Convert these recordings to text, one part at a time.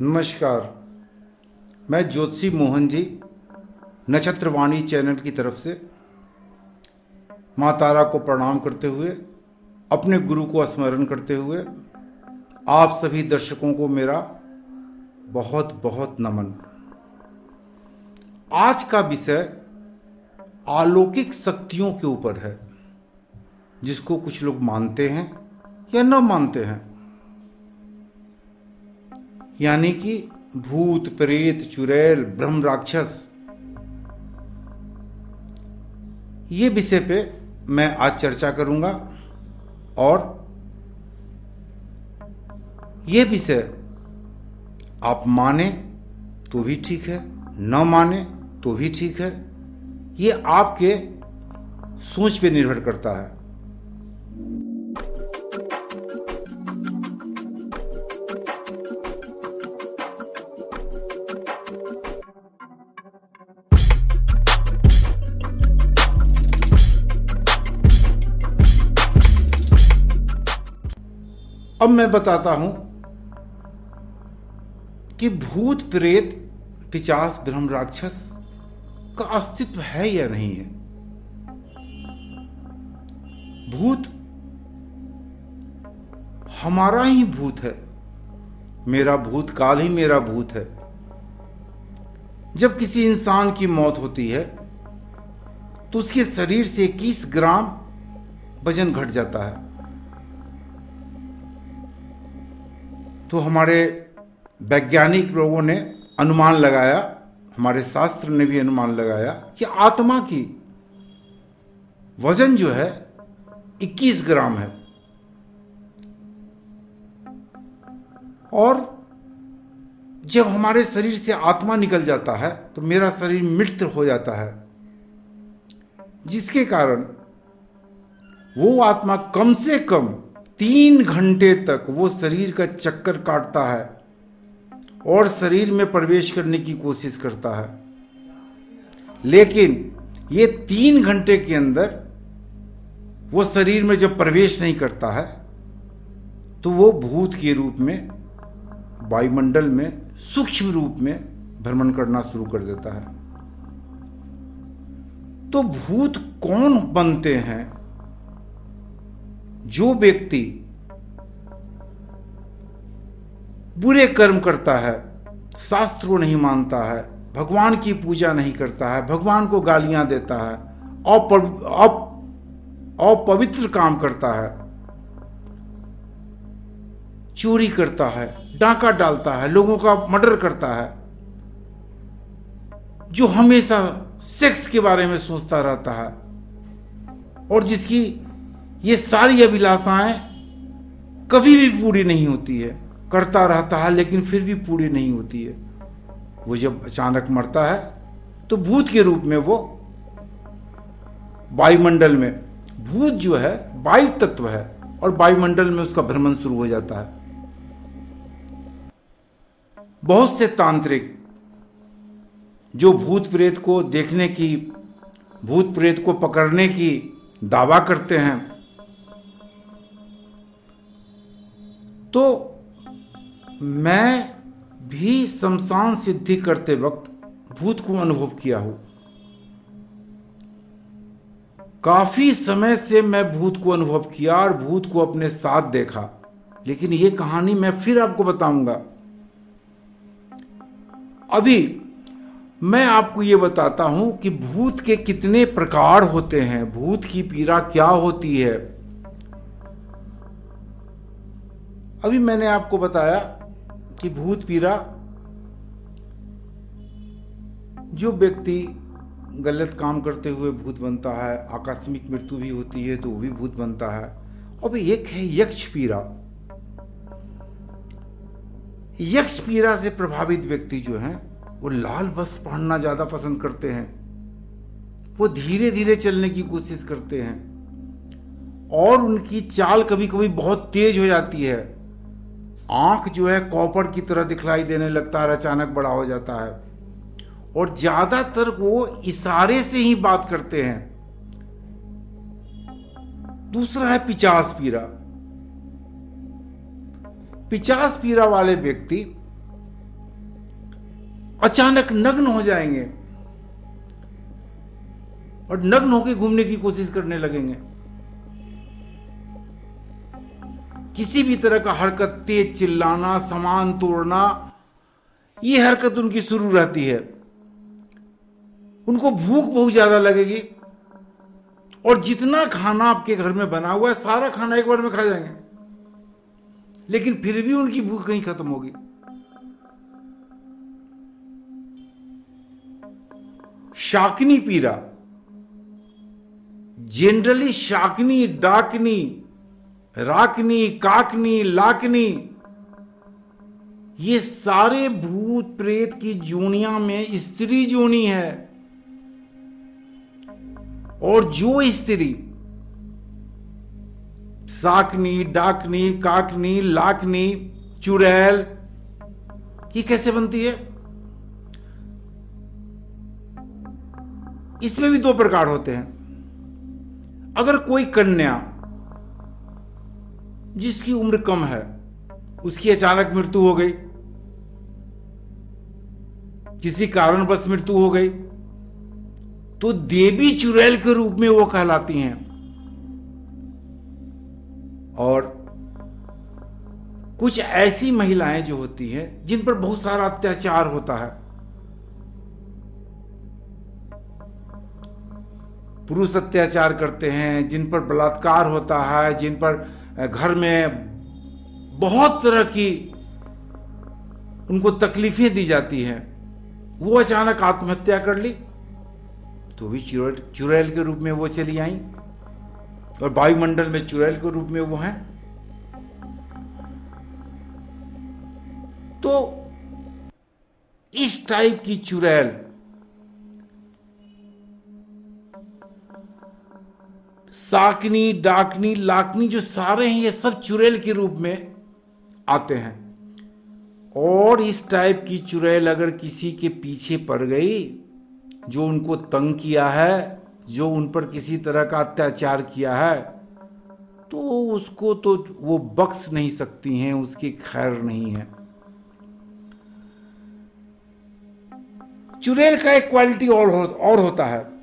नमस्कार। मैं ज्योतिषी मोहन जी, नक्षत्रवाणी चैनल की तरफ़ से माँ तारा को प्रणाम करते हुए, अपने गुरु को स्मरण करते हुए, आप सभी दर्शकों को मेरा बहुत बहुत नमन। आज का विषय अलौकिक शक्तियों के ऊपर है, जिसको कुछ लोग मानते हैं या न मानते हैं। यानी कि भूत, प्रेत, चुड़ैल, ब्रह्म राक्षस। ये विषय पे मैं आज चर्चा करूँगा और ये विषय आप माने तो भी ठीक है, न माने तो भी ठीक है। ये आपके सोच पे निर्भर करता है। अब मैं बताता हूँ कि भूत प्रेत पिचास ब्रह्म राक्षस का अस्तित्व है या नहीं है? भूत हमारा ही भूत है। मेरा भूत काल ही मेरा भूत है। जब किसी इंसान की मौत होती है तो उसके शरीर से 21 ग्राम वज़न घट जाता है। तो हमारे वैज्ञानिक लोगों ने अनुमान लगाया, हमारे शास्त्र ने भी अनुमान लगाया कि आत्मा की वज़न जो है 21 ग्राम है। और जब हमारे शरीर से आत्मा निकल जाता है तो मेरा शरीर मृत हो जाता है, जिसके कारण वो आत्मा कम से कम तीन घंटे तक वो शरीर का चक्कर काटता है और शरीर में प्रवेश करने की कोशिश करता है। लेकिन ये तीन घंटे के अंदर वो शरीर में जब प्रवेश नहीं करता है तो वो भूत के रूप में, वायुमंडल में, सूक्ष्म रूप में भ्रमण करना शुरू कर देता है। तो भूत कौन बनते हैं? जो व्यक्ति बुरे कर्म करता है, शास्त्र को नहीं मानता है, भगवान की पूजा नहीं करता है, भगवान को गालियाँ देता है अपवित्र काम करता है, चोरी करता है, डांका डालता है, लोगों का मर्डर करता है, जो हमेशा सेक्स के बारे में सोचता रहता है, और जिसकी ये सारी अभिलाषाएँ कभी भी पूरी नहीं होती है। करता रहता है, लेकिन फिर भी पूरी नहीं होती है। वो जब अचानक मरता है तो भूत के रूप में वो वायुमंडल में, भूत जो है, वायु तत्व है, और वायुमंडल में उसका भ्रमण शुरू हो जाता है। बहुत से तांत्रिक, जो भूत प्रेत को देखने की, भूत प्रेत को पकड़ने की दावा करते हैं तो मैं भी शमशान सिद्धि करते वक्त भूत को अनुभव किया हूँ। काफ़ी समय से मैं भूत को अनुभव किया और भूत को अपने साथ देखा। लेकिन यह कहानी मैं फिर आपको बताऊँगा। अभी मैं आपको यह बताता हूँ कि भूत के कितने प्रकार होते हैं, भूत की पीड़ा क्या होती है अभी मैंने आपको बताया कि भूत पीरा जो व्यक्ति गलत काम करते हुए भूत बनता है, आकस्मिक मृत्यु भी होती है तो वो भी भूत बनता है। और एक है यक्ष पीरा यक्ष पीड़ा से प्रभावित व्यक्ति जो हैं, वो लाल बस पहनना ज़्यादा पसंद करते हैं। वो धीरे धीरे चलने की कोशिश करते हैं। और उनकी चाल कभी कभी बहुत तेज हो जाती है। आँख जो है कॉपर की तरह दिखलाई देने लगता है अचानक बड़ा हो जाता है। और ज़्यादातर वो इशारे से ही बात करते हैं। दूसरा है पिचास पीरा। पिचास पीरा वाले व्यक्ति अचानक नग्न हो जाएँगे और नग्न होकर घूमने की कोशिश करने लगेंगे। किसी भी तरह का हरकत, तेज चिल्लाना, सामान तोड़ना, ये हरकत उनकी शुरू रहती है। उनको भूख बहुत ज़्यादा लगेगी और जितना खाना आपके घर में बना हुआ है, सारा खाना एक बार में खा जाएँगे। लेकिन फिर भी उनकी भूख कहीं खत्म होगी। शाकनी पीरा जनरली शाकनी, डाकनी राकनी काकनी, लाकनी, ये सारे भूत प्रेत की जूनिया में स्त्री जूनी है। और जो स्त्री साकनी, डाकनी, काकनी, लाकनी, चुड़ैल, ये कैसे बनती है? इसमें भी दो प्रकार होते हैं। अगर कोई कन्या जिसकी उम्र कम है, उसकी अचानक मृत्यु हो गई। किसी कारण बस मृत्यु हो गई। तो देवी चुड़ैल के रूप में वो कहलाती हैं। और कुछ ऐसी महिलाएँ जो होती हैं, जिन पर बहुत सारा अत्याचार होता है। पुरुष अत्याचार करते हैं, जिन पर बलात्कार होता है, जिन पर घर में बहुत तरह की उनको तकलीफें दी जाती हैं। वो अचानक आत्महत्या कर ली तो भी चुड़ैल के रूप में वो चली आई और वायुमंडल में चुड़ैल के रूप में वो हैं। तो इस टाइप की चुड़ैल साकनी डाकनी लाकनी जो सारे हैं ये सब चुड़ैल के रूप में आते हैं। और इस टाइप की चुड़ैल अगर किसी के पीछे पड़ गई जो उनको तंग किया है जो उन पर किसी तरह का अत्याचार किया है तो उसको तो वो बख्श नहीं सकती हैं उसकी खैर नहीं है। चुड़ैल का एक क्वालिटी और हो, और होता है।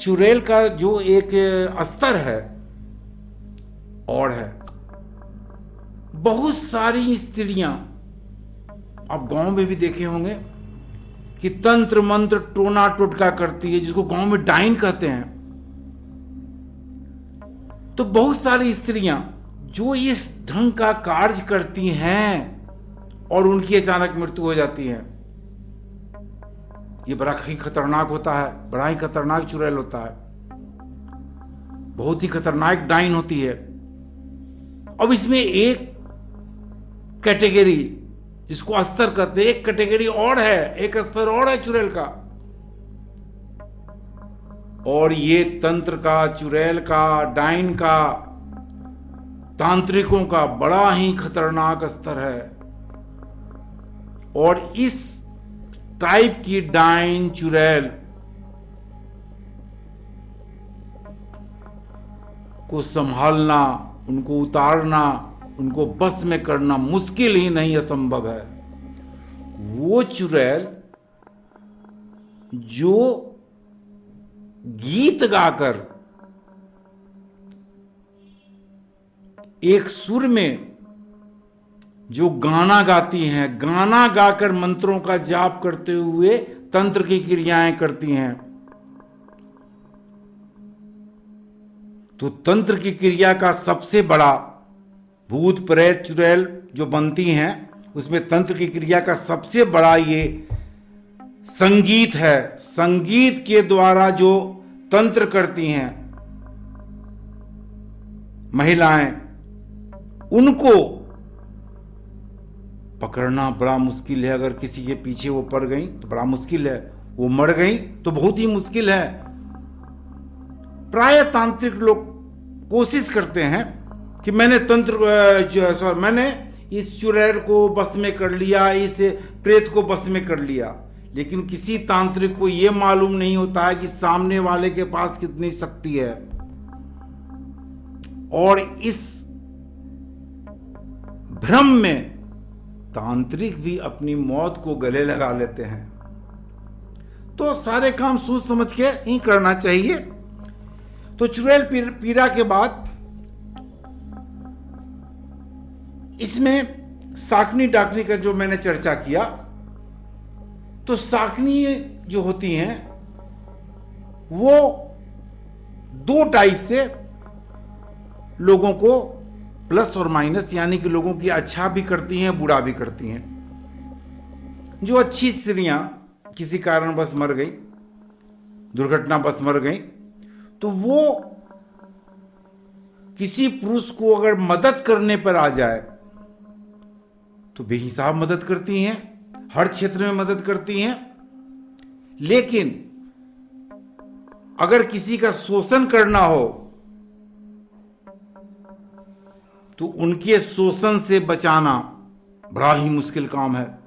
चुड़ैल का जो एक स्तर है, और है। बहुत सारी स्त्रियाँ, आप गाँव में भी देखे होंगे, कि तंत्र मंत्र टोना टोटका करती है, जिसको गाँव में डाइन कहते हैं। तो बहुत सारी स्त्रियाँ जो इस ढंग का कार्य करती हैं, और उनकी अचानक मृत्यु हो जाती है। ये बड़ा ही खतरनाक होता है, बड़ा ही खतरनाक चुड़ैल होता है। बहुत ही खतरनाक डाइन होती है। अब इसमें एक कैटेगरी, जिसको अस्तर कहते हैं, एक कैटेगरी और है, एक स्तर और है चुड़ैल का। और ये तंत्र का, चुड़ैल का, डाइन का, तांत्रिकों का बड़ा ही खतरनाक स्तर है। और इस टाइप की डाइन चुड़ैल को संभालना, उनको उतारना, उनको बस में करना मुश्किल ही नहीं असंभव है। वो चुड़ैल जो गीत गाकर एक सुर में जो गाना गाती हैं, गाना गाकर मंत्रों का जाप करते हुए तंत्र की क्रियाएँ करती हैं। तो तंत्र की क्रिया का सबसे बड़ा भूत, प्रेत, चुड़ैल जो बनती हैं, उसमें तंत्र की क्रिया का सबसे बड़ा ये संगीत है। संगीत के द्वारा जो तंत्र करती हैं महिलाएँ, उनको पकड़ना बड़ा मुश्किल है। अगर किसी के पीछे वो पड़ गई तो बड़ा मुश्किल है। वो मर गई तो बहुत ही मुश्किल है। प्राय तांत्रिक लोग कोशिश करते हैं कि मैंने तंत्र सॉरी, मैंने इस चुड़ैल को बस में कर लिया, इस प्रेत को बस में कर लिया। लेकिन किसी तांत्रिक को यह मालूम नहीं होता है कि सामने वाले के पास कितनी शक्ति है। और इस भ्रम में तांत्रिक भी अपनी मौत को गले लगा लेते हैं। तो सारे काम सोच समझ के ही करना चाहिए। तो चुड़ैल पीरा के बाद इसमें साकनी डाकनी का जो मैंने चर्चा किया तो साकनी जो होती हैं, वो दो टाइप से लोगों को प्लस और माइनस यानी कि लोगों की अच्छा भी करती हैं, बुरा भी करती हैं। जो अच्छी स्त्रियाँ किसी कारण बस मर गई, दुर्घटना बस मर गई तो वो किसी पुरुष को अगर मदद करने पर आ जाए तो बेहिसाब मदद करती हैं, हर क्षेत्र में मदद करती हैं। लेकिन अगर किसी का शोषण करना हो तो उनके शोषण से बचाना बड़ा ही मुश्किल काम है।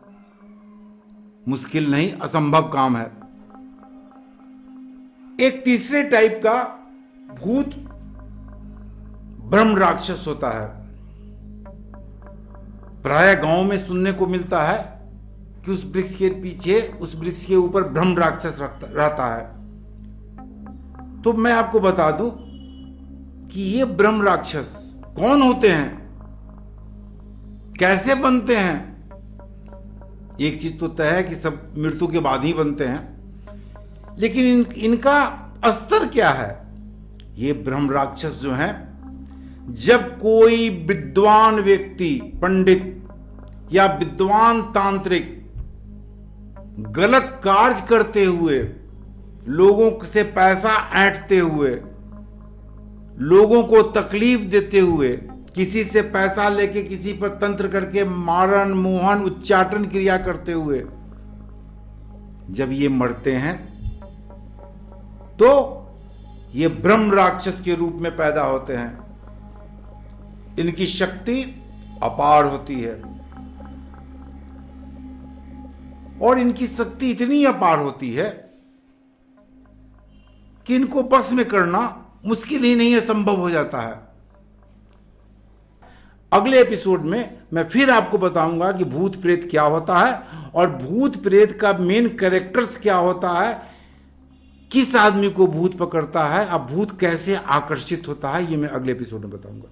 मुश्किल नहीं, असंभव काम है। एक तीसरे टाइप का भूत ब्रह्म राक्षस होता है। प्राय गाँव में सुनने को मिलता है कि उस वृक्ष के पीछे, उस वृक्ष के ऊपर ब्रह्म राक्षस रहता है। तो मैं आपको बता दूँ कि ये ब्रह्म राक्षस कौन होते हैं? कैसे बनते हैं? एक चीज़ तो तय है कि सब मृत्यु के बाद ही बनते हैं। लेकिन इन, इनका अस्तर क्या है? ये ब्रह्म राक्षस जो है जब कोई विद्वान व्यक्ति पंडित या विद्वान तांत्रिक गलत कार्य करते हुए लोगों से पैसा ऐंठते हुए लोगों को तकलीफ़ देते हुए किसी से पैसा लेके किसी पर तंत्र करके मारण मोहन, उच्चाटन क्रिया करते हुए जब ये मरते हैं तो ये ब्रह्म राक्षस के रूप में पैदा होते हैं। इनकी शक्ति अपार होती है और इनकी शक्ति इतनी अपार होती है कि इनको बस में करना मुश्किल ही नहीं है, संभव हो जाता है। अगले एपिसोड में मैं फिर आपको बताऊँगा कि भूत प्रेत क्या होता है और भूत प्रेत का मेन कैरेक्टर्स क्या होता है, किस आदमी को भूत पकड़ता है, अब भूत कैसे आकर्षित होता है, ये मैं अगले एपिसोड में बताऊँगा।